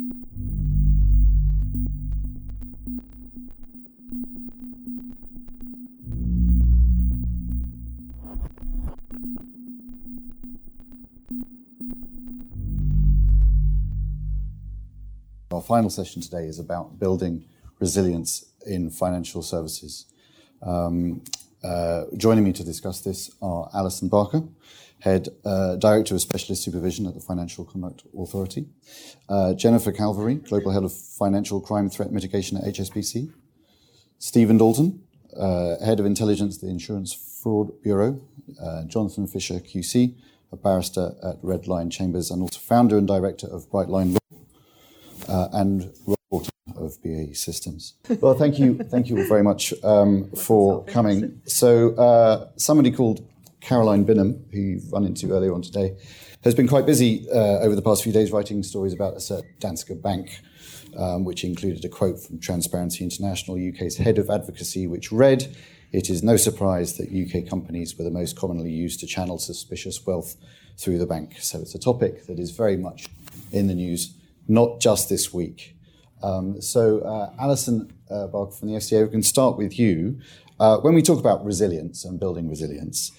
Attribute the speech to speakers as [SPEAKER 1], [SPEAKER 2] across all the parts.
[SPEAKER 1] Our final session today is about building resilience in financial services. Um, uh, joining me to discuss this are Alison Barker, Head uh, Director of Specialist Supervision at the Financial Conduct Authority, uh, Jennifer Calvery, Global Head of Financial Crime Threat Mitigation at HSBC, Stephen Dalton, uh, Head of Intelligence at the Insurance Fraud Bureau, uh, Jonathan Fisher QC, a barrister at Red Lion Chambers, and also founder and director of Brightline Law uh, and of BAE Systems. Well, thank you, thank you very much um, for coming. So, uh, somebody called Caroline Binham, who you've run into earlier on today, has been quite busy uh, over the past few days writing stories about a certain Danske Bank, um, which included a quote from Transparency International, UK's head of advocacy, which read, "It is no surprise that UK companies were the most commonly used to channel suspicious wealth through the bank." So it's a topic that is very much in the news not just this week. Um, so, uh, Alison uh, from the FCA, we can start with you. Uh, when we talk about resilience and building resilience,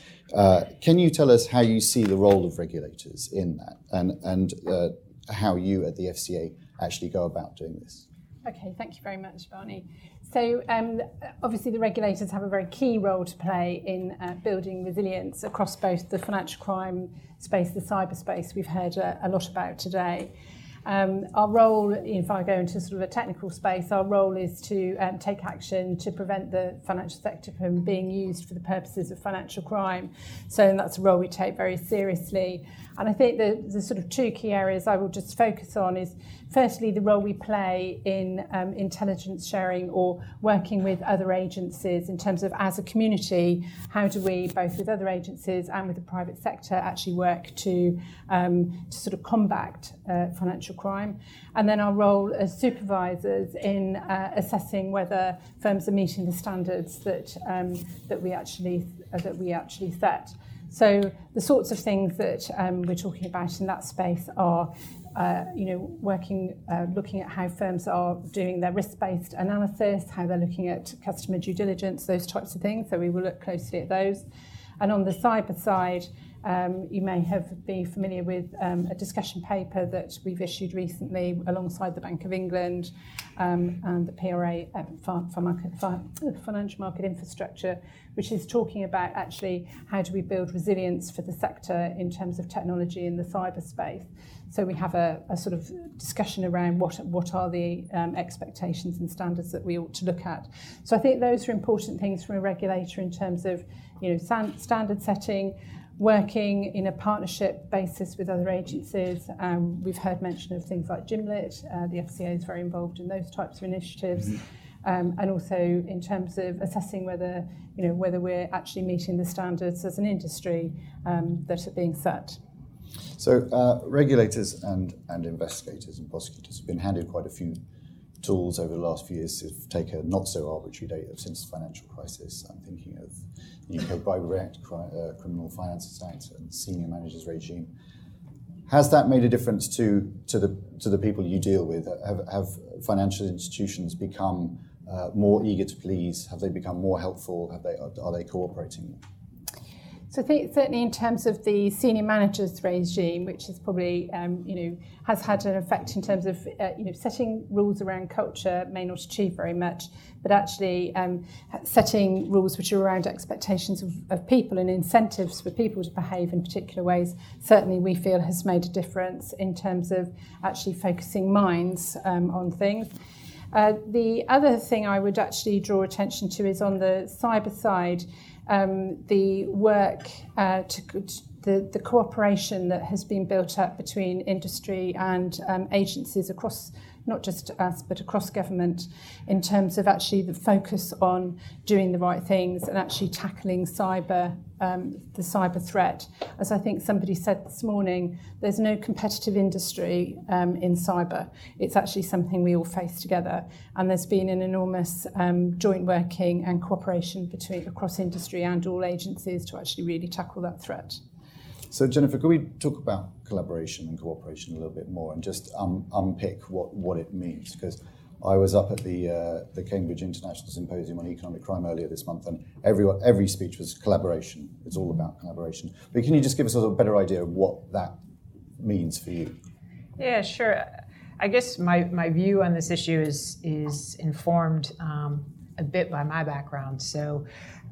[SPEAKER 1] can you tell us how you see the role of regulators in that and, uh, how you at the FCA actually go about doing this?
[SPEAKER 2] Okay, thank you very much, Barney. So, um, obviously, the regulators have a very key role to play in uh, building resilience across both the financial crime space, the cyberspace we've heard a, a lot about today. Um, our role, if I go into sort of a technical space, our role is to um, take action to prevent the financial sector from being used for the purposes of financial crime. So that's a role we take very seriously. And I think the, the sort of two key areas I will just focus on is firstly the role we play in um, intelligence sharing or working with other agencies in terms of as a community, how do we, both with other agencies and with the private sector, actually work to, um, to sort of combat uh, financial crime. And then our role as supervisors in uh, assessing whether firms are meeting the standards that, um, that, we, actually, uh, that we actually set. So the sorts of things that um, we're talking about in that space are, uh, you know, working, uh, looking at how firms are doing their risk-based analysis, how they're looking at customer due diligence, those types of things. So we will look closely at those. And on the cyber side, um, you may have been familiar with um, a discussion paper that we've issued recently alongside the Bank of England um, and the PRA uh, for, for market, for financial market infrastructure, which is talking about actually how do we build resilience for the sector in terms of technology in the cyberspace. So we have a, a sort of discussion around what what are the um, expectations and standards that we ought to look at. So I think those are important things from a regulator in terms of you know standard setting working in a partnership basis with other agencies. Um, we've heard mention of things like JMLIT. Uh, the FCA is very involved in those types of initiatives. Mm-hmm. Um, and also in terms of assessing whether, you know, whether we're actually meeting the standards as an industry um, that are being set.
[SPEAKER 1] So uh, regulators and, and investigators and prosecutors have been handed quite a few tools over the last few years to take a not so arbitrary date of since the financial crisis. I'm thinking of UK Bribery uh, Criminal Finances Act, and Senior Managers Regime. Has that made a difference to, to, the, to the people you deal with? Have, have financial institutions become uh, more eager to please? Have they become more helpful? Have they, are they cooperating?
[SPEAKER 2] So I think certainly in terms of the senior managers regime, which is probably um, you know has had an effect in terms of uh, you know setting rules around culture may not achieve very much, but actually um, setting rules which are around expectations of, of people and incentives for people to behave in particular ways. Certainly, we feel has made a difference in terms of actually focusing minds um, on things. Uh, the other thing I would actually draw attention to is on the cyber side um, the work uh, to, the, the cooperation that has been built up between industry and um, agencies across not just us, but across government, in terms of actually the focus on doing the right things and actually tackling cyber, um, the cyber threat. As I think somebody said this morning, there's no competitive industry um, in cyber. It's actually something we all face together, and there's been an enormous um, joint working and cooperation between across industry and all agencies to actually really tackle that threat.
[SPEAKER 1] So, Jennifer, could we talk about collaboration and cooperation a little bit more and just um, unpick what, what it means? Because I was up at the uh, the Cambridge International Symposium on Economic Crime earlier this month, and everyone, every speech was collaboration. It's all about collaboration. But can you just give us a better idea of what that means for you?
[SPEAKER 3] Yeah, sure. I guess my, my view on this issue is is informed um, a bit by my background. So.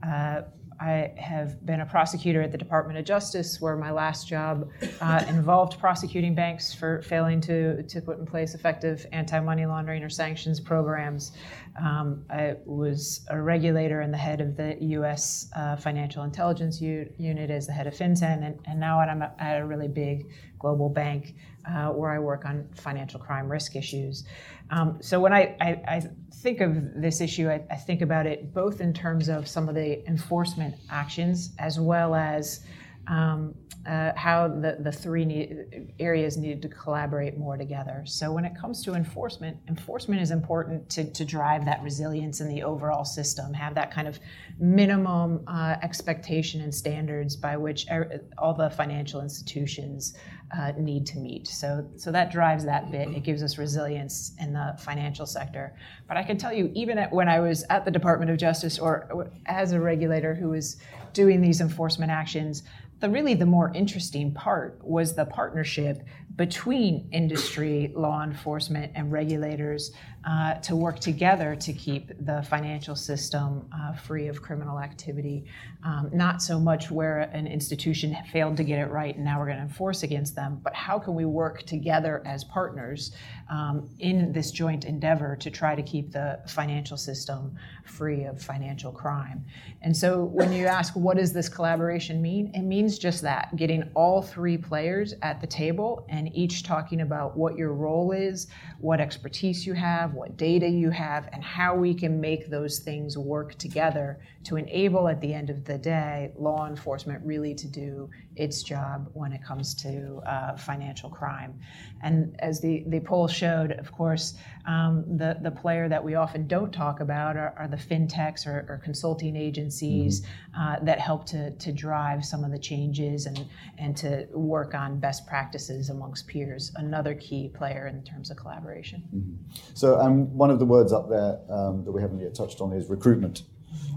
[SPEAKER 3] Uh, I have been a prosecutor at the Department of Justice, where my last job uh, involved prosecuting banks for failing to, to put in place effective anti money laundering or sanctions programs. Um, I was a regulator and the head of the U.S. Uh, Financial Intelligence U- Unit as the head of FinCEN, and, and now I'm at a really big global bank uh, where I work on financial crime risk issues. Um, so when I, I, I, think of this issue, I, I, think about it both in terms of some of the enforcement actions as well as um, uh, how the, the three need, areas needed to collaborate more together. So when it comes to enforcement, enforcement is important to, to drive that resilience in the overall system, have that kind of minimum uh, expectation and standards by which er, all the financial institutions uh, need to meet. So, so that drives that bit. It gives us resilience in the financial sector. But I can tell you, even at, when I was at the Department of Justice or as a regulator who was doing these enforcement actions, the really the more interesting part was the partnership between industry, law enforcement, and regulators uh, to work together to keep the financial system uh, free of criminal activity. Um, not so much where an institution failed to get it right and now we're going to enforce against them, but how can we work together as partners um, in this joint endeavor to try to keep the financial system free of financial crime? And so when you ask, what does this collaboration mean? It means just that getting all three players at the table and each talking about what your role is, what expertise you have, what data you have, and how we can make those things work together to enable, at the end of the day, law enforcement really to do its job when it comes to uh, financial crime. And as the, the poll showed, of course, um, the, the player that we often don't talk about are, are the fintechs or, or consulting agencies mm-hmm. Uh, that help to, to drive some of the changes and, and to work on best practices amongst peers, another key player in terms of collaboration.
[SPEAKER 1] Mm-hmm. So, um, one of the words up there um, that we haven't yet touched on is recruitment.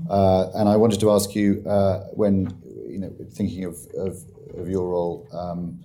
[SPEAKER 1] Uh, and I wanted to ask you uh, when you know thinking of, of, of your role, um,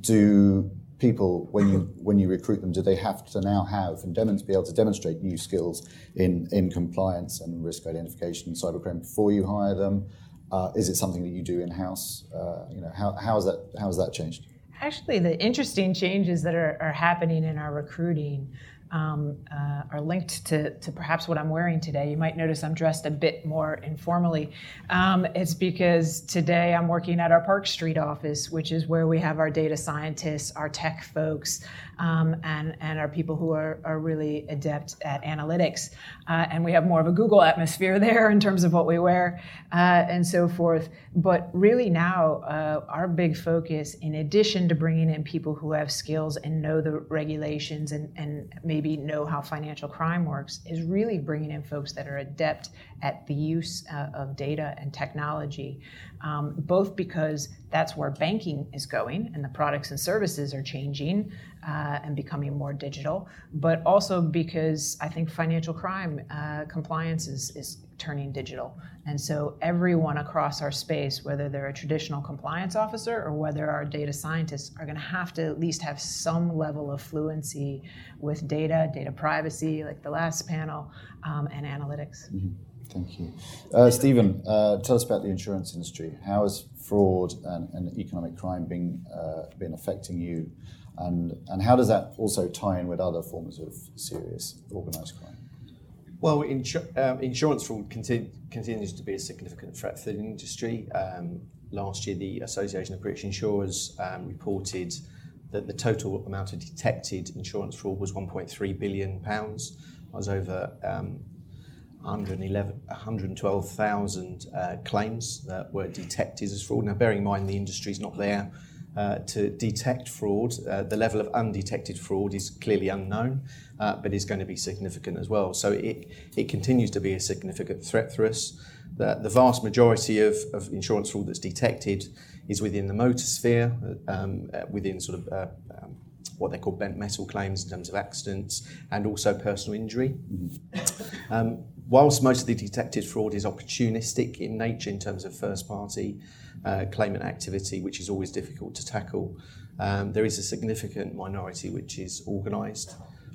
[SPEAKER 1] do people when you when you recruit them, do they have to now have and demonstrate, be able to demonstrate new skills in in compliance and risk identification and cybercrime before you hire them? Uh, is it something that you do in house? Uh, you know, how, how has that how has that changed?
[SPEAKER 3] Actually, the interesting changes that are, are happening in our recruiting um, uh, are linked to, to perhaps what I'm wearing today. You might notice I'm dressed a bit more informally. Um, it's because today I'm working at our Park Street office, which is where we have our data scientists, our tech folks, um, and, and our people who are, are really adept at analytics. Uh, and we have more of a Google atmosphere there in terms of what we wear uh, and so forth. But really now, uh, our big focus, in addition to bringing in people who have skills and know the regulations and, and maybe know how financial crime works, is really bringing in folks that are adept at the use uh, of data and technology, um, both because that's where banking is going and the products and services are changing uh, and becoming more digital, but also because I think financial crime uh, compliance is, is turning digital. And so everyone across our space, whether they're a traditional compliance officer or whether our data scientists, are going to have to at least have some level of fluency with data, data privacy, like the last panel, um, and analytics.
[SPEAKER 1] Mm-hmm. Thank you. Uh, Stephen, uh, tell us about the insurance industry. How has fraud and, and economic crime been, uh, been affecting you? And, and how does that also tie in with other forms of serious organised crime?
[SPEAKER 4] Well, insu- um, insurance fraud conti- continues to be a significant threat for the industry. Um, last year, the Association of British Insurers um, reported that the total amount of detected insurance fraud was 1.3 billion pounds. That was over um, 112,000 uh, claims that were detected as fraud. Now, bearing in mind the industry is not there uh, to detect fraud. Uh, the level of undetected fraud is clearly unknown, uh, but is going to be significant as well. So it, it continues to be a significant threat for us. The, the vast majority of, of insurance fraud that's detected is within the motor sphere, um, uh, within sort of uh, um, what they call bent metal claims in terms of accidents and also personal injury. Mm-hmm. Um, whilst most of the detected fraud is opportunistic in nature in terms of first party uh, claimant activity, which is always difficult to tackle, um, there is a significant minority which is organised.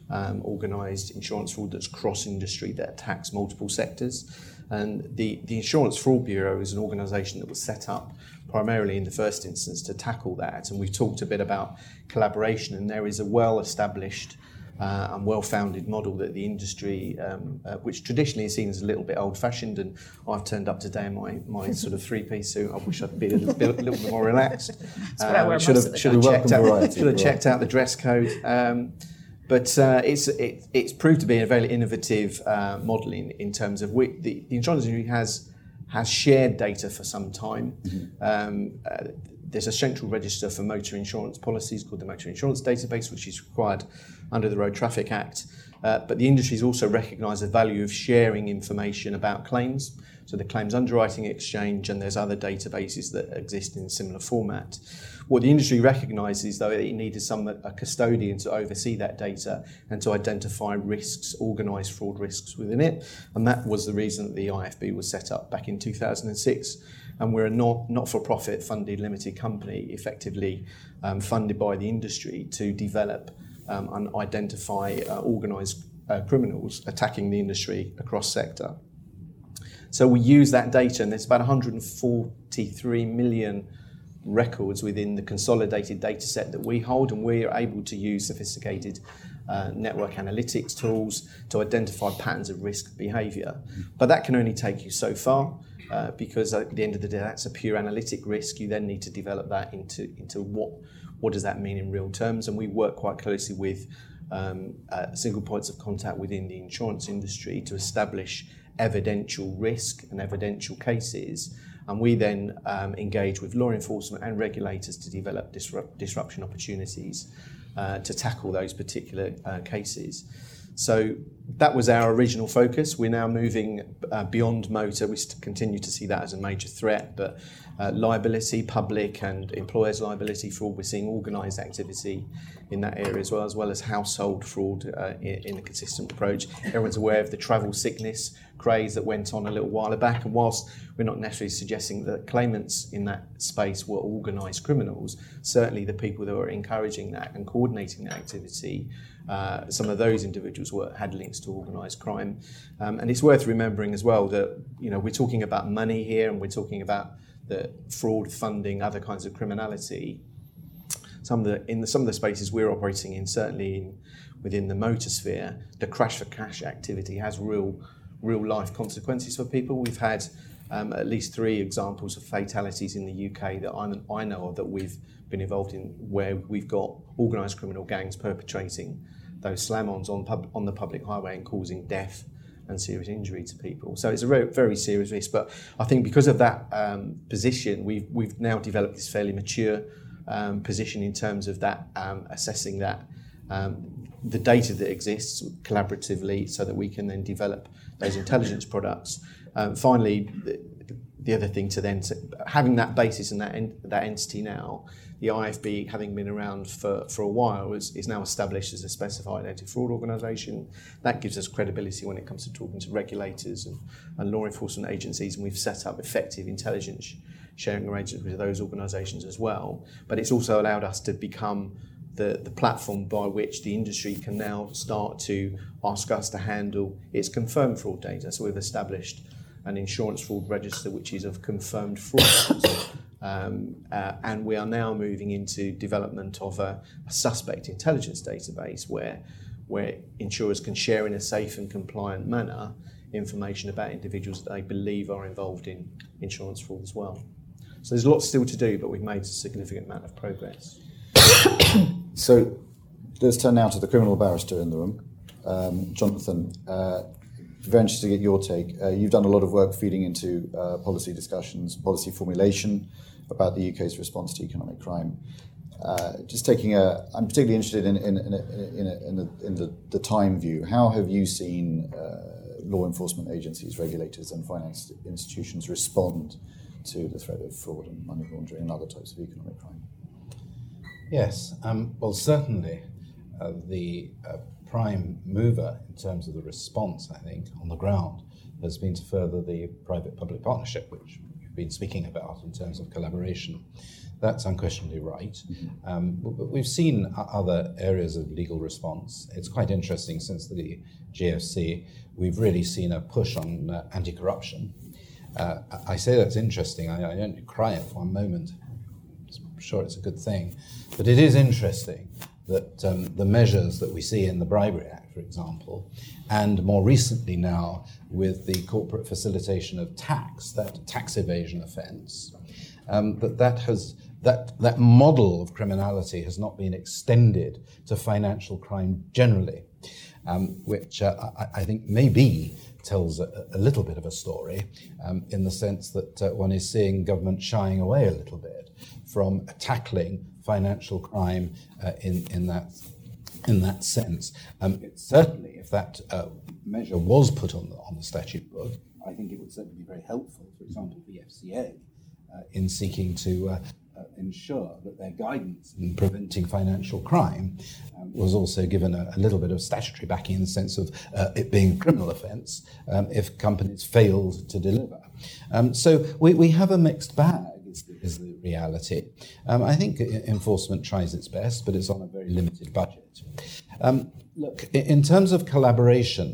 [SPEAKER 4] Um, organised insurance fraud that's cross industry that attacks multiple sectors. And the, the Insurance Fraud Bureau is an organisation that was set up primarily in the first instance to tackle that. And we've talked a bit about collaboration, and there is a well established uh, and well-founded model that the industry, um, uh, which traditionally is seen as a little bit old-fashioned, and I've turned up today in my, my sort of three-piece suit. I wish I'd been a little, bit, a little bit more relaxed.
[SPEAKER 3] Uh,
[SPEAKER 4] should have, should have checked out, should have checked out the dress code. Um, but uh, it's it, it's proved to be a very innovative uh, model in, in terms of we, the, the insurance industry has has shared data for some time. Mm-hmm. Um, uh, there's a central register for motor insurance policies called the Motor Insurance Database, which is required under the Road Traffic Act. Uh, but the industry has also recognised the value of sharing information about claims. So the Claims Underwriting Exchange and there's other databases that exist in similar format. What the industry recognises, though, it needed some a custodian to oversee that data and to identify risks, organised fraud risks within it, and that was the reason that the IFB was set up back in 2006. And we're a not not-for-profit funded limited company, effectively um, funded by the industry to develop um, and identify uh, organised uh, criminals attacking the industry across sector. So we use that data, and there's about 143 million records within the consolidated data set that we hold, and we are able to use sophisticated uh, network analytics tools to identify patterns of risk behavior. But that can only take you so far. Uh, because at the end of the day, that's a pure analytic risk. You then need to develop that into, into what, what does that mean in real terms. And we work quite closely with um, uh, single points of contact within the insurance industry to establish evidential risk and evidential cases and we then um, engage with law enforcement and regulators to develop disrupt, disruption opportunities uh, to tackle those particular uh, cases. So that was our original focus. We're now moving uh, beyond motor. We continue to see that as a major threat, but uh, liability, public and employers' liability fraud, we're seeing organised activity in that area as well, as well as household fraud uh, in, in, a consistent approach. Everyone's aware of the travel sickness craze that went on a little while back, and whilst we're not necessarily suggesting that claimants in that space were organised criminals, certainly the people that were encouraging that and coordinating that activity uh, some of those individuals were, had links to organised crime. Um, and it's worth remembering as well that you know we're talking about money here, and we're talking about the fraud funding other kinds of criminality. Some of the in the, some of the spaces we're operating in, certainly in, within the motor sphere, the crash for cash activity has real real life consequences for people. We've had um, at least three examples of fatalities in the UK that I'm, I know of that we've been involved in, where we've got organised criminal gangs perpetrating those slam-ons on, pub, on the public highway and causing death and serious injury to people. So it's a very, very serious risk. But I think because of that um, position, we've, we've now developed this fairly mature um, position in terms of that um, assessing that um, the data that exists collaboratively so that we can then develop those intelligence products. Um, finally, the, the, other thing to then to, having that basis and that en- that entity now the IFB, having been around for, for a while, is, is now established as a specified anti-fraud organisation. That gives us credibility when it comes to talking to regulators and, and law enforcement agencies, and we've set up effective intelligence sharing arrangements with those organisations as well. But it's also allowed us to become the, the platform by which the industry can now start to ask us to handle its confirmed fraud data. So we've established an insurance fraud register which is of confirmed fraud. Um, uh, and we are now moving into development of a, a, suspect intelligence database where, where insurers can share in a safe and compliant manner information about individuals that they believe are involved in insurance fraud as well. So there's lots still to do, but we've made a significant amount of progress.
[SPEAKER 1] so let's turn now to the criminal barrister in the room. Um, Jonathan, uh, interested to get your take. Uh, you've done a lot of work feeding into uh, policy discussions, policy formulation about the UK's response to economic crime. Uh, just taking a, I'm particularly interested in in in, in, in, the, in the, the, time view. How have you seen uh, law enforcement agencies, regulators, and finance institutions respond to the threat of fraud and money laundering and other types of economic crime?
[SPEAKER 5] Yes, um, well, certainly uh, the uh, prime mover in terms of the response, I think, on the ground has been to further the private public partnership, which you've been speaking about in terms of collaboration. That's unquestionably right. Mm-hmm. Um, but we've seen other areas of legal response. It's quite interesting since the GFC, we've really seen a push on uh, anti corruption. Uh, I say that's interesting. I, I, don't cry it for one moment. I'm sure it's a good thing. But it is interesting that um, the measures that we see in the Bribery Act, for example, and more recently now with the corporate facilitation of tax, that tax evasion offence, um, that that has that that model of criminality has not been extended to financial crime generally, um, which uh, I, I, think maybe tells a, a, little bit of a story um, in the sense that uh, one is seeing government shying away a little bit from tackling financial crime uh, in, in, that, in that sense. Um, certainly, if that uh, measure was put on the, on the statute book, I think it would certainly be very helpful, for example, the FCA uh, in seeking to uh, uh, ensure that their guidance in preventing financial crime um, was also given a, a, little bit of statutory backing in the sense of uh, it being a criminal offence um, if companies failed to deliver. Um, so we, we have a mixed bag is the, is the reality. Um, I think enforcement tries its best, but it's on a very limited budget. Um, look, in terms of collaboration,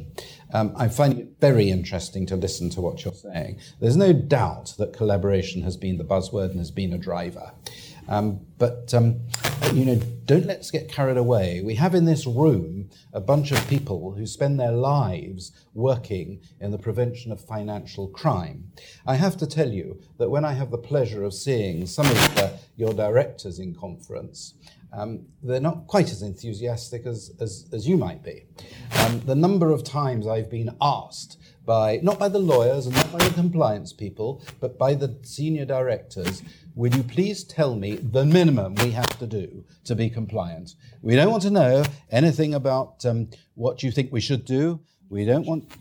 [SPEAKER 5] um, I'm finding it very interesting to listen to what you're saying. There's no doubt that collaboration has been the buzzword and has been a driver. Um, but um, you know, don't let's get carried away. We have in this room a bunch of people who spend their lives working in the prevention of financial crime. I have to tell you that when I have the pleasure of seeing some of the, your directors in conference, um, they're not quite as enthusiastic as, as, as you might be. Um, the number of times I've been asked by, not by the lawyers and not by the compliance people, but by the senior directors, will you please tell me the minimum we have to do to be compliant? We don't want to know anything about um, what you think we should do. We don't want.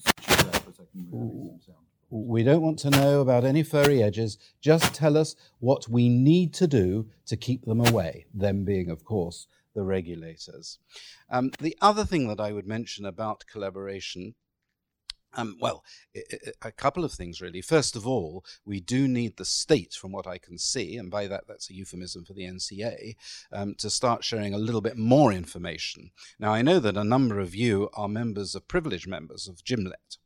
[SPEAKER 5] We don't want to know about any furry edges. Just tell us what we need to do to keep them away, them being, of course, the regulators. Um, the other thing that I would mention about collaboration um, well, a couple of things really. First of all, we do need the state, from what I can see, and by that that's a euphemism for the NCA, um, to start sharing a little bit more information. Now, I know that a number of you are members of privileged members of JMLIT,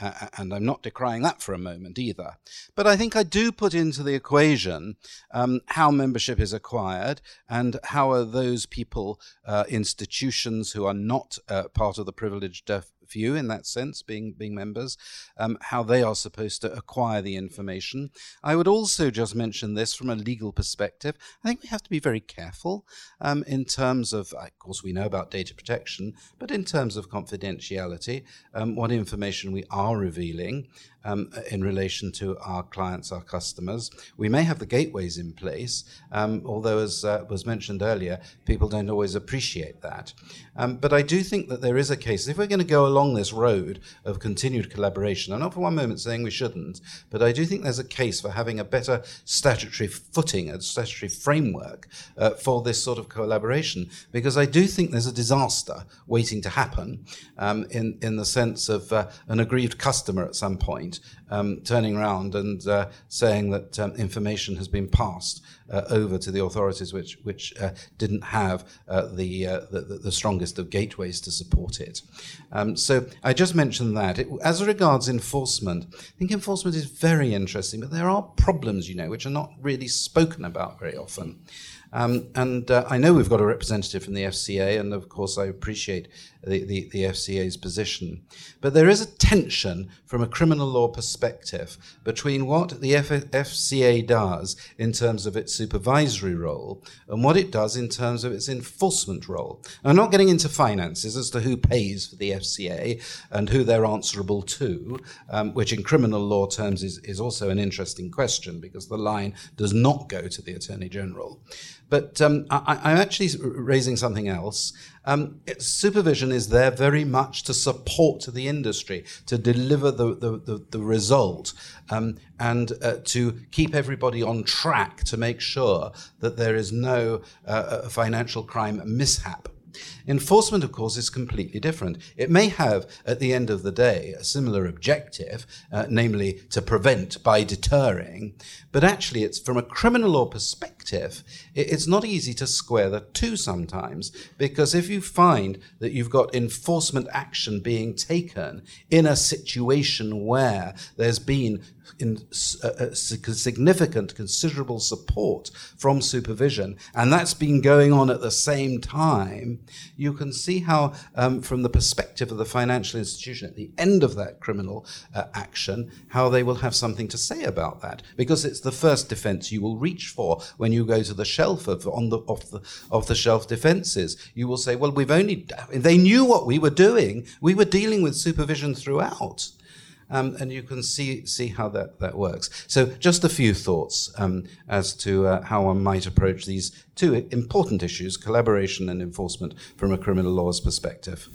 [SPEAKER 5] uh, and I'm not decrying that for a moment either. But I think I do put into the equation um, how membership is acquired and how are those people, uh, institutions who are not uh, part of the privileged view in that sense, being being members, um, how they are supposed to acquire the information. I would also just mention this from a legal perspective. I think we have to be very careful um, in terms of, of course, we know about data protection, but in terms of confidentiality, um, what information we are revealing um, in relation to our clients, our customers. We may have the gateways in place, um, although, as uh, was mentioned earlier, people don't always appreciate that. Um, but I do think that there is a case, if we're going to go along this road of continued collaboration, I'm not for one moment saying we shouldn't, but I do think there's a case for having a better statutory footing, a statutory framework uh, for this sort of collaboration, because I do think there's a disaster waiting to happen um, in, in the sense of uh, an aggrieved customer at some point um, turning around and uh, saying that um, information has been passed over to the authorities which, which uh, didn't have uh, the, uh, the, the, strongest of gateways to support it. Um, so I just mentioned that. It, as regards enforcement, I think enforcement is very interesting, but there are problems, you know, which are not really spoken about very often. Um, and uh, I know we've got a representative from the FCA, and of course I appreciate the, the, the, FCA's position. But there is a tension from a criminal law perspective between what the F- FCA does in terms of its supervisory role and what it does in terms of its enforcement role. I'm not getting into finances as to who pays for the FCA and who they're answerable to, um, which in criminal law terms is, is also an interesting question because the line does not go to the Attorney General. But um, I, am actually raising something else. Um, it, supervision is there very much to support the industry, to deliver the, the, the, the result, um, and uh, to keep everybody on track to make sure that there is no uh, uh financial crime mishap. Enforcement, of course, is completely different. It may have, at the end of the day, a similar objective, uh, namely to prevent by deterring, but actually, it's from a criminal law perspective, it's not easy to square the two sometimes, because if you find that you've got enforcement action being taken in a situation where there's been in, uh, uh significant, considerable support from supervision, and that's been going on at the same time, you can see how, um, from the perspective of the financial institution at the end of that criminal uh, action, how they will have something to say about that, because it's the first defence you will reach for when you go to the shelf of on the off the off the shelf defences. You will say, "Well, we've only they knew what we were doing. We were dealing with supervision throughout." Um, and you can see see how that, that works. So, just a few thoughts um, as to uh, how one might approach these two important issues: collaboration and enforcement from a criminal laws perspective.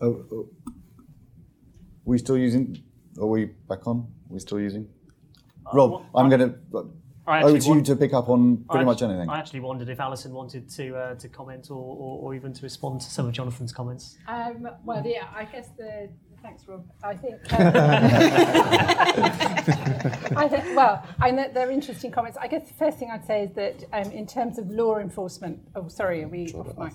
[SPEAKER 1] Oh, oh. Are we still using? Are we back on? Are we still using? Uh, Rob, well, I'm going to. Over to you to pick up on pretty much anything.
[SPEAKER 6] I actually wondered if Alison wanted to uh, to comment or, or, or, even to respond to some of Jonathan's comments.
[SPEAKER 2] Um, well, yeah, I guess the Thanks, Rob. I think. Um, I think. Well, I know they're interesting comments. I guess the first thing I'd say is that um, in terms of law enforcement. Oh, sorry, are we sure, off mic?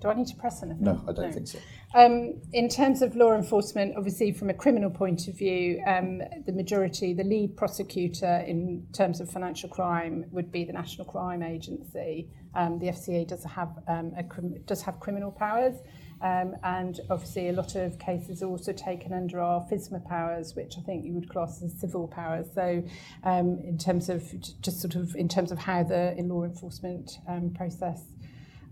[SPEAKER 2] Do I need to press anything?
[SPEAKER 1] No, I don't no. think so.
[SPEAKER 2] Um, in terms of law enforcement, obviously from a criminal point of view, um, the majority, the lead prosecutor in terms of financial crime would be the National Crime Agency. Um, the FCA does have um, a, does have criminal powers. Um, and obviously, a lot of cases are also taken under our FSMA powers, which I think you would class as civil powers. So, um, in terms of just sort of in terms of how the law enforcement um, process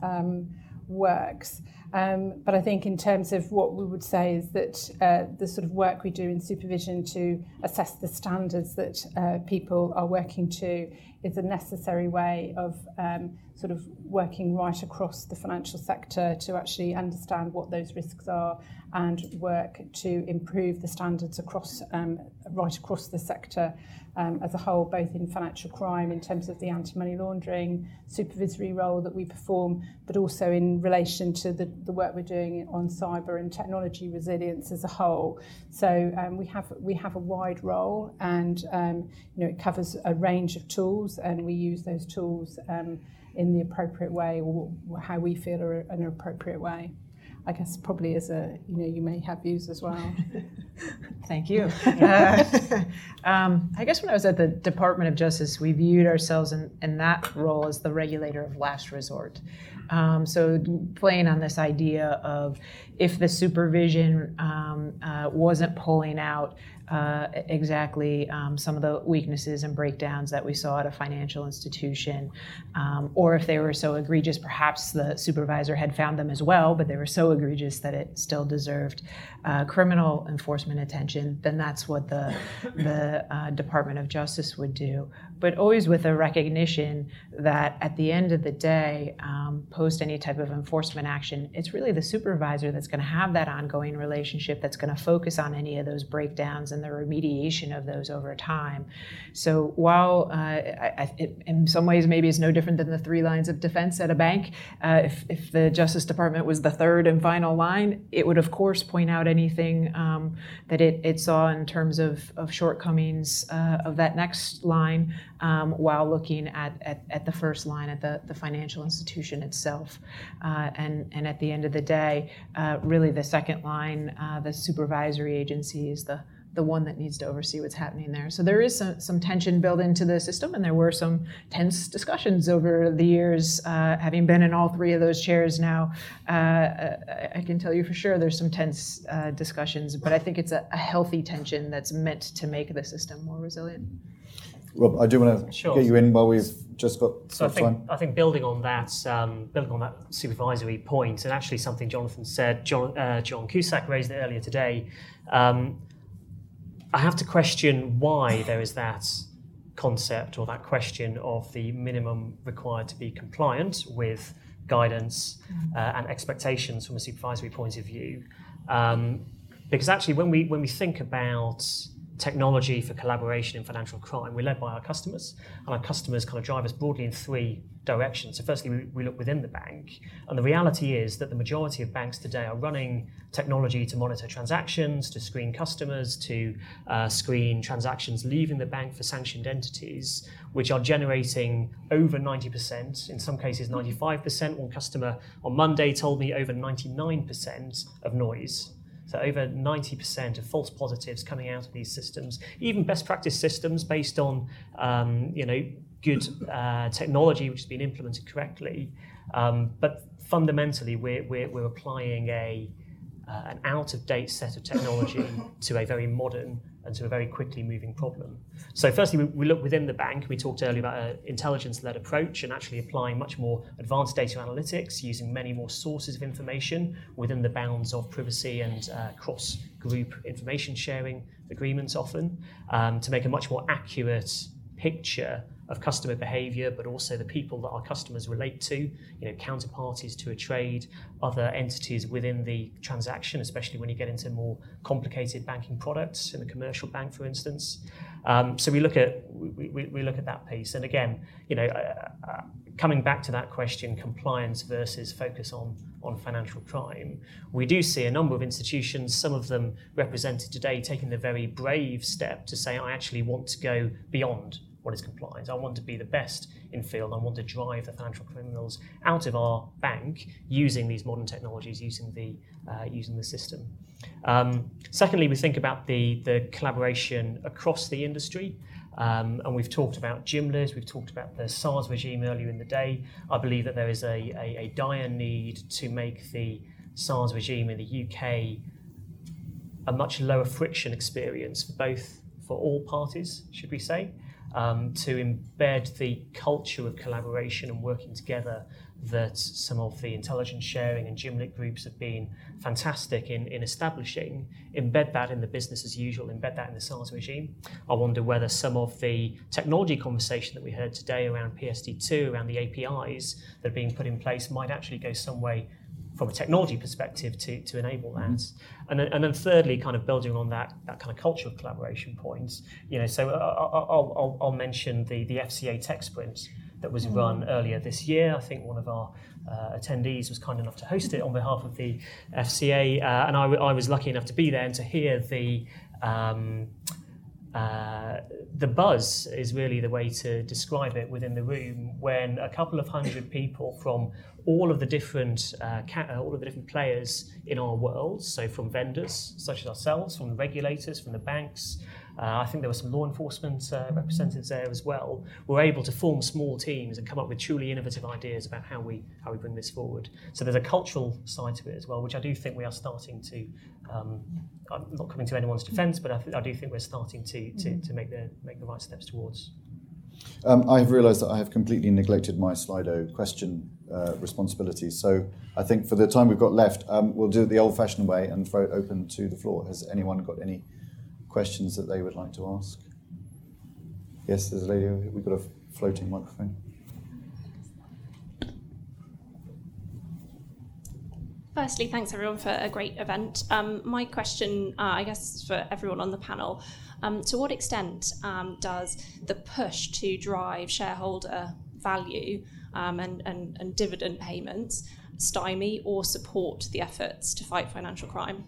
[SPEAKER 2] um, works. Um, but I think in terms of what we would say is that uh, the sort of work we do in supervision to assess the standards that uh, people are working to is a necessary way of um, sort of working right across the financial sector to actually understand what those risks are and work to improve the standards across um, right across the sector um, as a whole, both in financial crime in terms of the anti-money laundering supervisory role that we perform, but also in relation to the, the work we're doing on cyber and technology resilience as a whole. So um, we have we have a wide role, and um, you know it covers a range of tools, and we use those tools um, in the appropriate way, or how we feel are an appropriate way. I guess probably as a, you know, you may have views as well.
[SPEAKER 3] Thank you. Uh, um, I guess when I was at the Department of Justice, we viewed ourselves in, in that role as the regulator of last resort. Um, so playing on this idea of if the supervision um, uh, wasn't pulling out uh, exactly um, some of the weaknesses and breakdowns that we saw at a financial institution, um, or if they were so egregious, perhaps the supervisor had found them as well, but they were so egregious that it still deserved uh, criminal enforcement attention. Then that's what the the uh, Department of Justice would do, but always with a recognition that at the end of the day, um, post any type of enforcement action, it's really the supervisor that's going to have that ongoing relationship that's going to focus on any of those breakdowns and the remediation of those over time. So while uh, I, it, in some ways maybe it's no different than the three lines of defense at a bank, uh, if, if, the Justice Department was the third and final line, it would of course point out anything um, that it, it, saw in terms of, of shortcomings uh, of that next line um, while looking at, at, at, the first line, at the, the financial institution itself. Uh, and, and at the end of the day, uh, really the second line, uh, the supervisory agency is the the one that needs to oversee what's happening there. So there is some, some tension built into the system, and there were some tense discussions over the years. Uh, having been in all three of those chairs now, uh, I can tell you for sure there's some tense uh, discussions, but I think it's a, a, healthy tension that's meant to make the system more resilient.
[SPEAKER 1] Rob, I do want to sure. get you in while we've just got
[SPEAKER 6] so I think,
[SPEAKER 1] time.
[SPEAKER 6] I think building on that, um, building on that supervisory point, and actually something Jonathan said, John, uh, John Cusack raised it earlier today. Um, I have to question why there is that concept or that question of the minimum required to be compliant with guidance uh, and expectations from a supervisory point of view. Um, because actually, when we when we think about technology for collaboration in financial crime, we're led by our customers, and our customers kind of drive us broadly in three directions. So, firstly, we, we, look within the bank, and the reality is that the majority of banks today are running technology to monitor transactions, to screen customers, to uh, screen transactions leaving the bank for sanctioned entities, which are generating over 90%, in some cases 95%. One customer on Monday told me over 99% of noise. Over 90% of false positives coming out of these systems, even best practice systems based on um, you know good uh, technology which has been implemented correctly. Um, but fundamentally, we're, we're, we're applying a uh, an out of date set of technology to a very modern and to a very quickly moving problem. So, firstly, we, we look within the bank. We talked earlier about an intelligence led approach and actually applying much more advanced data analytics, using many more sources of information within the bounds of privacy and uh, cross group information sharing agreements, often, um, to make a much more accurate picture of customer behavior, but also the people that our customers relate to, you know, counterparties to a trade, other entities within the transaction, especially when you get into more complicated banking products in a commercial bank, for instance. Um, so we look at we, we, we, look at that piece, and again, you know, uh, uh, coming back to that question, compliance versus focus on on financial crime, we do see a number of institutions, some of them represented today, taking the very brave step to say, I actually want to go beyond what is compliance. I want to be the best in field. I want to drive the financial criminals out of our bank using these modern technologies, using the uh, using the system. Um, secondly, we think about the the collaboration across the industry. Um, and we've talked about GIMLIS, we've talked about the SARS regime earlier in the day. I believe that there is a, a, a dire need to make the SARS regime in the UK a much lower friction experience for both for all parties, should we say um, to embed the culture of collaboration and working together that some of the intelligence sharing and JMLIT groups have been fantastic in, in establishing, embed that in the business as usual, embed that in the SARS regime. I wonder whether some of the technology conversation that we heard today around PSD2, around the APIs that are being put in place might actually go some way from a technology perspective to, to enable that. Mm-hmm. And, then, and then thirdly, kind of building on that, that kind of culture of collaboration points, you know, so uh, I'll, I'll, I'll mention the, the FCA tech sprint that was mm-hmm. run earlier this year. I think one of our uh, attendees was kind enough to host it on behalf of the FCA, uh, and I, w- I was lucky enough to be there and to hear the um, uh, the buzz is really the way to describe it within the room when a couple of hundred people from all of the different uh, ca- uh, all of the different players in our world so from vendors such as ourselves from the regulators from the banks uh, I think there were some law enforcement uh, representatives there as well. We're able to form small teams and come up with truly innovative ideas about how we how we bring this forward. So there's a cultural side to it as well, which I do think we are starting to. Um, I'm not coming to anyone's defence, but I, th- I, do think we're starting to, to, to make the make the right steps towards.
[SPEAKER 1] Um, I have realised that I have completely neglected my Slido question uh, responsibilities. So I think for the time we've got left, um, we'll do it the old-fashioned way and throw it open to the floor. Has anyone got any questions that they would like to ask? Yes, there's a lady. We've got a floating microphone.
[SPEAKER 7] Firstly, thanks everyone for a great event. Um, my question, uh, I guess, for everyone on the panel um, to what extent um, does the push to drive shareholder value um, and, and, and dividend payments stymie or support the efforts to fight financial crime?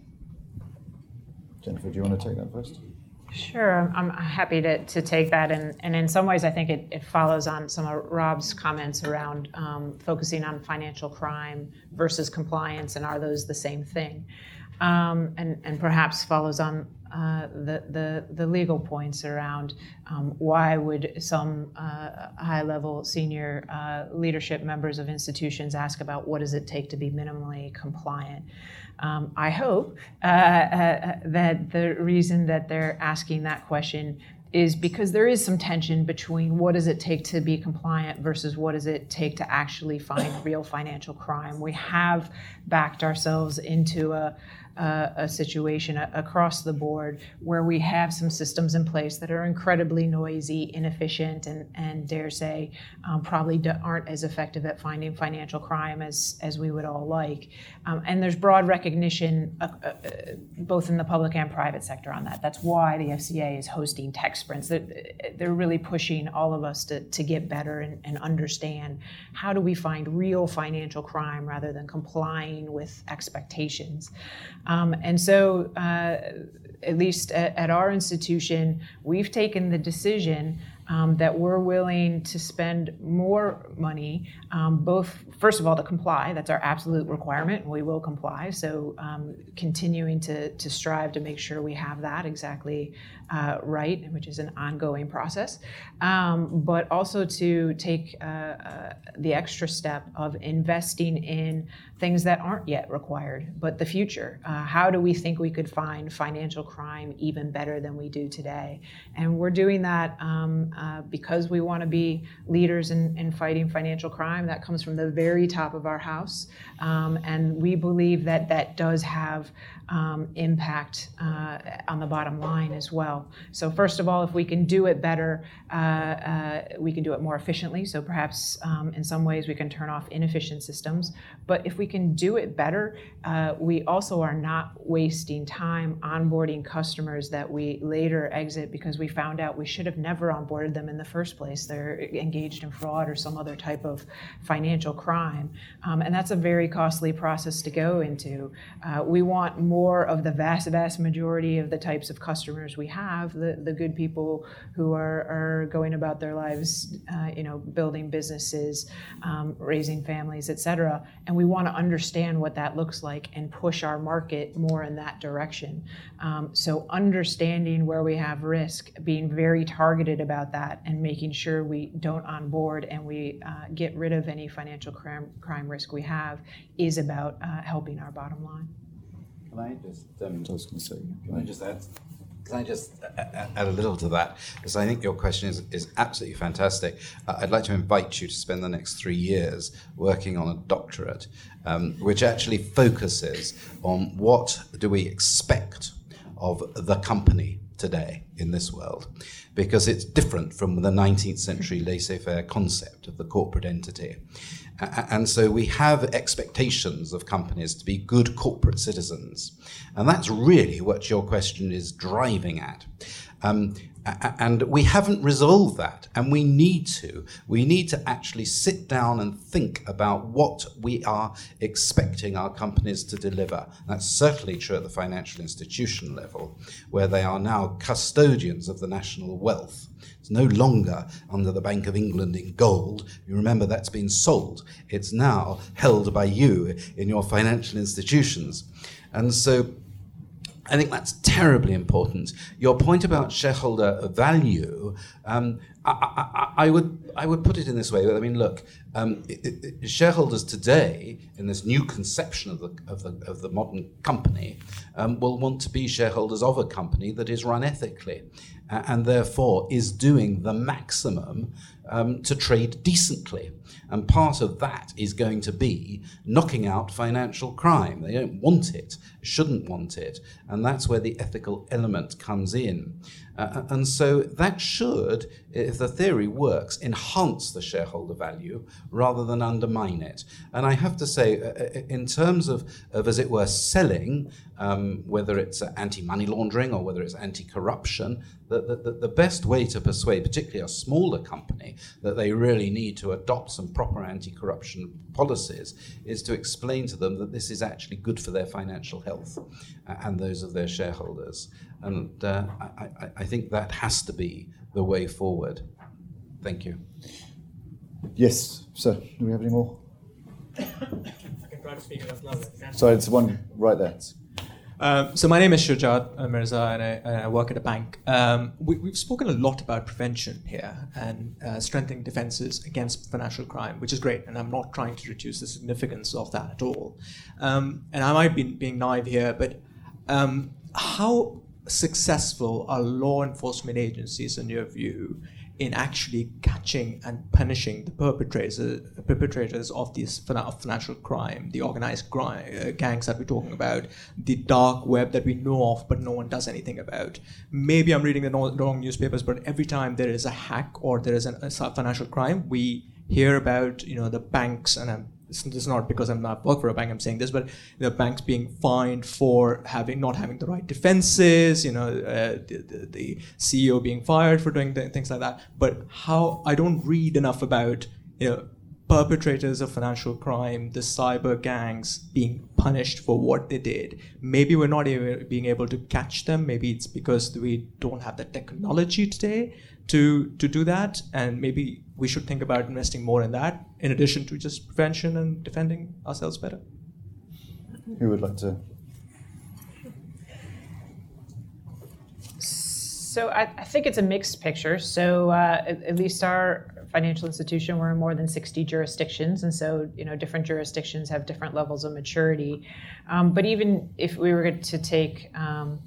[SPEAKER 1] Jennifer, do you want to take that first?
[SPEAKER 3] Sure, I'm happy to, to take that. And, and in some ways, I think it, it follows on some of Rob's comments around um, focusing on financial crime versus compliance, and are those the same thing? Um, and, and perhaps follows on uh, the, the, the, legal points around um, why would some uh, high-level senior uh, leadership members of institutions ask about what does it take to be minimally compliant. Um, I hope uh, uh, that the reason that they're asking that question is because there is some tension between what does it take to be compliant versus what does it take to actually find real financial crime. We have backed ourselves into a uh, a situation across the board where we have some systems in place that are incredibly noisy, inefficient, and, and dare say um, probably aren't as effective at finding financial crime as, as we would all like. Um, and there's broad recognition uh, uh, both in the public and private sector on that. That's why the FCA is hosting tech sprints. They're, they're really pushing all of us to, to get better and, and understand how do we find real financial crime rather than complying with expectations. Um, and so, uh, at least at, at, our institution, we've taken the decision um, that we're willing to spend more money, um, both, first of all, to comply. That's our absolute requirement, and we will comply. So, um, continuing to, to strive to make sure we have that exactly uh, right, which is an ongoing process, um, but also to take uh, uh, the extra step of investing in things that aren't yet required, but the future. Uh, how do we think we could find financial crime even better than we do today? And we're doing that um, uh, because we want to be leaders in, in, fighting financial crime. That comes from the very top of our house. Um, and we believe that that does have um, impact uh, on the bottom line as well. So, first of all, if we can do it better, uh, uh, we can do it more efficiently. So, perhaps um, in some ways we can turn off inefficient systems. But if we can do it better, uh, we also are not wasting time onboarding customers that we later exit because we found out we should have never onboarded them in the first place. They're engaged in fraud or some other type of financial crime. Um, and that's a very costly process to go into. Uh, we want more of the vast, vast majority of the types of customers we have, the, the good people who are, are going about their lives, uh, you know, building businesses, um, raising families, et cetera. And we want to understand what that looks like and push our market more in that direction. Um, so understanding where we have risk, being very targeted about that, and making sure we don't onboard and we uh, get rid of any financial crime, crime risk we have is about uh, helping our bottom line.
[SPEAKER 5] Can I just? Um,
[SPEAKER 1] I was going to say.
[SPEAKER 5] Can I just add? Can I just add a little to that? Because I think your question is, is absolutely fantastic. Uh, I'd like to invite you to spend the next three years working on a doctorate, um, which actually focuses on what do we expect of the company today in this world, because it's different from the 19th century laissez faire concept of the corporate entity. And so we have expectations of companies to be good corporate citizens. And that's really what your question is driving at. Um, and we haven't resolved that, and we need to. We need to actually sit down and think about what we are expecting our companies to deliver. That's certainly true at the financial institution level, where they are now custodians of the national wealth. It's no longer under the Bank of England in gold. You remember that's been sold. It's now held by you in your financial institutions. And so I think that's terribly important. Your point about shareholder value, um, I, I, I, would I would put it in this way. I mean, look, um, it, it, shareholders today, in this new conception of the of the, of the modern company, um, will want to be shareholders of a company that is run ethically, uh, and therefore is doing the maximum um, to trade decently. And part of that is going to be knocking out financial crime. They don't want it, shouldn't want it. And that's where the ethical element comes in. Uh, and so that should, if the theory works, enhance the shareholder value rather than undermine it. And I have to say, uh, uh in terms of, of, as it were, selling, um, whether it's anti money laundering or whether it's anti corruption, the, the, the best way to persuade, particularly a smaller company, that they really need to adopt some proper anti corruption policies is to explain to them that this is actually good for their financial health uh, and those of their shareholders. And uh, I, I, think that has to be the way forward. Thank you.
[SPEAKER 1] Yes, sir. Do we have any more?
[SPEAKER 8] I can try to speak enough louder.
[SPEAKER 1] Sorry, it's one right there.
[SPEAKER 8] Um, so my name is Shujat Mirza, and I, and I, work at a bank. Um, we, have spoken a lot about prevention here and uh, strengthening defenses against financial crime, which is great, and I'm not trying to reduce the significance of that at all. Um, and I might be being naive here, but um, how successful are law enforcement agencies, in your view, in actually catching and punishing the perpetrators perpetrators of these financial crime, the organized crime, uh, gangs that we're talking about, the dark web that we know of but no one does anything about. Maybe I'm reading the wrong newspapers, but every time there is a hack or there is an, a financial crime, we hear about you know the banks and I'm this is not because I'm not work for a bank. I'm saying this, but the banks being fined for having not having the right defenses. You know, uh, the, the, the, CEO being fired for doing things like that. But how I don't read enough about you know perpetrators of financial crime, the cyber gangs being punished for what they did. Maybe we're not even being able to catch them. Maybe it's because we don't have the technology today to to do that, and maybe we should think about investing more in that in addition to just prevention and defending ourselves better.
[SPEAKER 1] Who would like to?
[SPEAKER 3] So I, I think it's a mixed picture. So uh, at, at least our financial institution, we're in more than 60 jurisdictions, and so you know different jurisdictions have different levels of maturity. Um, but even if we were to take um,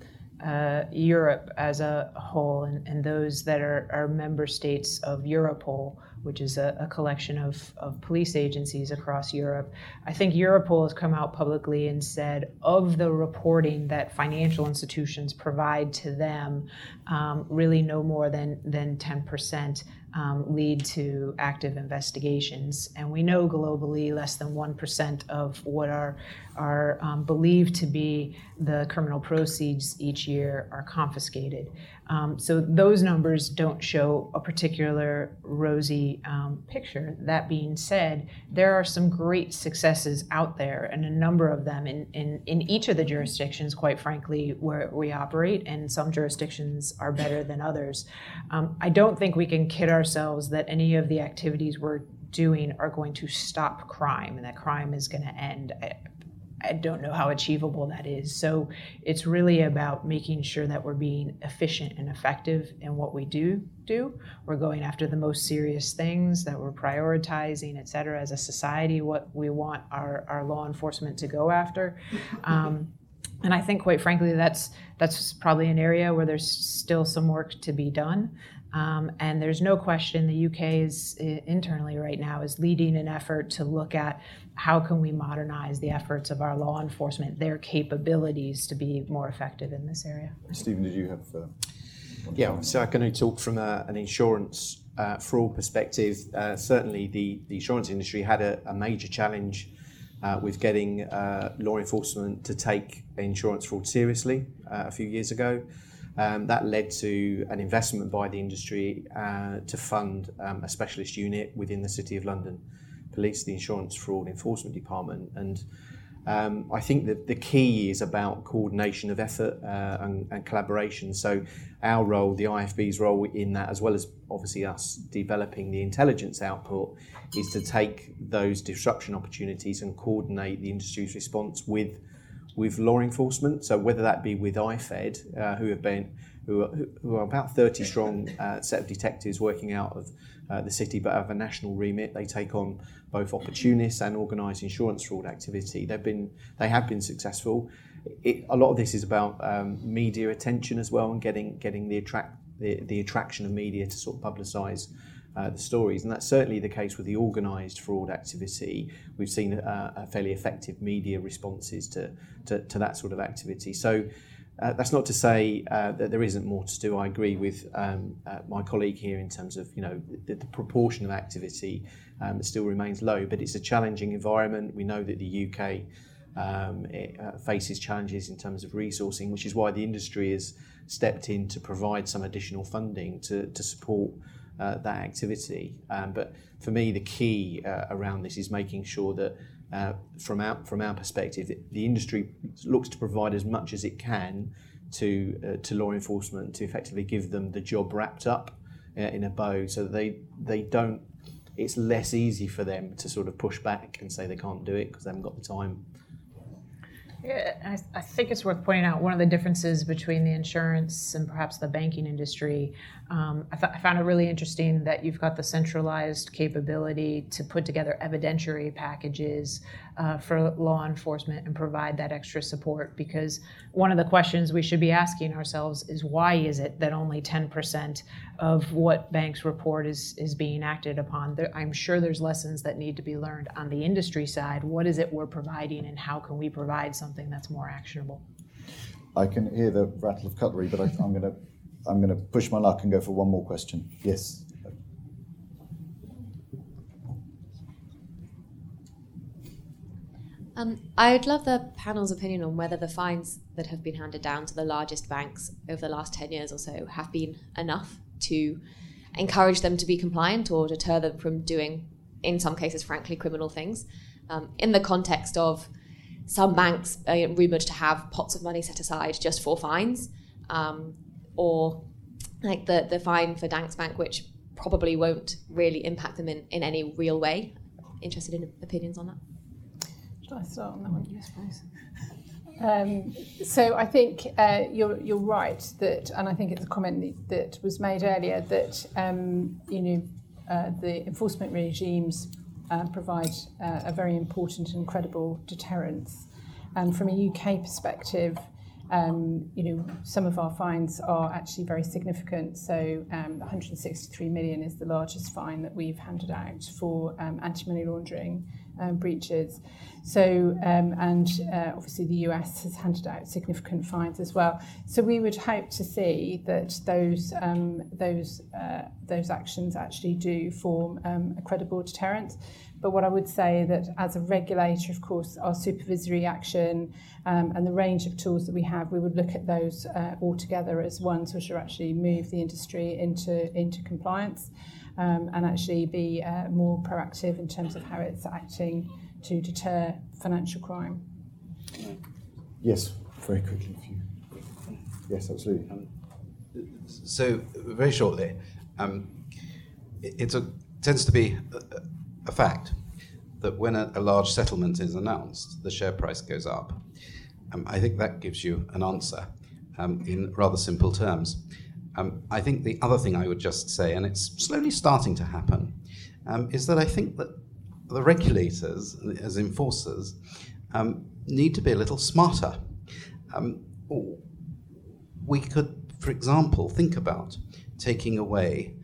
[SPEAKER 3] uh, Europe as a whole and, and those that are, are, member states of Europol, which is a, a, collection of, of police agencies across Europe. I think Europol has come out publicly and said of the reporting that financial institutions provide to them, um, really no more than, than 10% um, lead to active investigations. And we know globally less than 1% of what are, are um, believed to be the criminal proceeds each year are confiscated. Um, so those numbers don't show a particular rosy um, picture. That being said, there are some great successes out there, and a number of them in, in, in each of the jurisdictions, quite frankly, where we operate, and some jurisdictions are better than others. Um, I don't think we can kid ourselves that any of the activities we're doing are going to stop crime and that crime is going to end. I don't know how achievable that is. So it's really about making sure that we're being efficient and effective in what we do do. We're going after the most serious things that we're prioritizing, et cetera, as a society, what we want our, our law enforcement to go after. Um, and I think, quite frankly, that's that's probably an area where there's still some work to be done. Um, and there's no question the UK is internally right now is leading an effort to look at how can we modernize the efforts of our law enforcement, their capabilities to be more effective in this area.
[SPEAKER 1] Stephen, did you have? Uh,
[SPEAKER 4] yeah, so I'm going to talk from a, an insurance uh, fraud perspective. Uh, certainly, the, the insurance industry had a, a major challenge uh, with getting uh, law enforcement to take insurance fraud seriously uh, a few years ago. Um, that led to an investment by the industry uh, to fund um, a specialist unit within the City of London Police, the Insurance Fraud Enforcement Department. And um, I think that the key is about coordination of effort uh, and, and, collaboration. So, our role, the IFB's role in that, as well as obviously us developing the intelligence output, is to take those disruption opportunities and coordinate the industry's response with with law enforcement. So whether that be with IFED, uh, who have been who are, who are about 30 strong uh, set of detectives working out of uh, the city, but have a national remit. They take on both opportunists and organised insurance fraud activity. They've been they have been successful. It, a lot of this is about um, media attention as well and getting getting the attract the, the attraction of media to sort of publicise uh, the stories. And that's certainly the case with the organised fraud activity. We've seen uh, fairly effective media responses to, to, to, that sort of activity. So uh, that's not to say uh, that there isn't more to do. I agree with um, uh, my colleague here in terms of you know the, the proportion of activity um, still remains low, but it's a challenging environment. We know that the UK um, it, uh, faces challenges in terms of resourcing, which is why the industry has stepped in to provide some additional funding to, to support uh, that activity. Um, but for me, the key uh, around this is making sure that uh, from our from our perspective, the industry looks to provide as much as it can to uh, to law enforcement to effectively give them the job wrapped up uh, in a bow, so that they they don't. It's less easy for them to sort of push back and say they can't do it because they haven't got the time
[SPEAKER 3] Yeah, I, I, think it's worth pointing out one of the differences between the insurance and perhaps the banking industry. Um, I, th- I, found it really interesting that you've got the centralized capability to put together evidentiary packages uh, for law enforcement and provide that extra support. Because one of the questions we should be asking ourselves is why is it that only 10% of what banks report is, is being acted upon? There, I'm sure there's lessons that need to be learned on the industry side. What is it we're providing, and how can we provide something that's more actionable?
[SPEAKER 1] I can hear the rattle of cutlery, but I, I'm going to I'm going to push my luck and go for one more question. Yes.
[SPEAKER 9] Um, I'd love the panel's opinion on whether the fines that have been handed down to the largest banks over the last 10 years or so have been enough to encourage them to be compliant or deter them from doing, in some cases, frankly, criminal things. Um, in the context of some banks are rumoured to have pots of money set aside just for fines, um, or like the, the fine for Danske Bank, which probably won't really impact them in, in any real way. Interested in opinions on that?
[SPEAKER 2] Should I start on that one? Yes, please. Um, so I think uh, you're you're right that, and I think it's a comment that was made earlier that um, you know uh, the enforcement regimes uh, provide uh, a very important and credible deterrence, and from a UK perspective. Um, you know, some of our fines are actually very significant. So, um, 163 million is the largest fine that we've handed out for um, anti-money laundering um, breaches. So, um, and uh, obviously the US has handed out significant fines as well. So we would hope to see that those um, those uh, those actions actually do form a credible deterrent. But what I would say that as a regulator, of course, our supervisory action um, and the range of tools that we have, we would look at those uh, all together as ones which are actually move the industry into into compliance um, and actually be uh, more proactive in terms of how it's acting to deter financial crime.
[SPEAKER 1] Yes, very quickly. If you... Yes, absolutely. Um,
[SPEAKER 5] so, very shortly, um, it a, tends to be a, a fact that when a, a, large settlement is announced, the share price goes up. Um, I think that gives you an answer um, in rather simple terms. Um, I think the other thing I would just say, and it's slowly starting to happen, um, is that I think that the regulators, as enforcers, um, need to be a little smarter. Um, we could, for example, think about taking away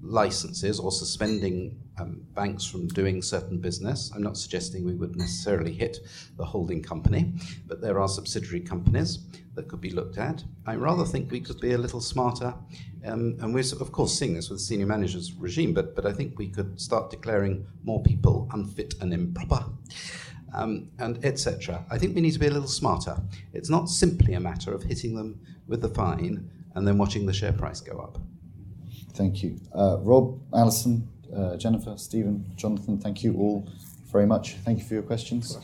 [SPEAKER 5] licenses or suspending um, banks from doing certain business. I'm not suggesting we would necessarily hit the holding company, but there are subsidiary companies that could be looked at. I rather think we could be a little smarter, um, and we're of course seeing this with the senior managers regime, but, but I think we could start declaring more people unfit and improper. Um, and etc. I think we need to be a little smarter. It's not simply a matter of hitting them with the fine and then watching the share price go up.
[SPEAKER 1] Thank you. Uh, Rob, Alison, uh, Jennifer, Stephen, Jonathan, thank you all very much. Thank you for your questions.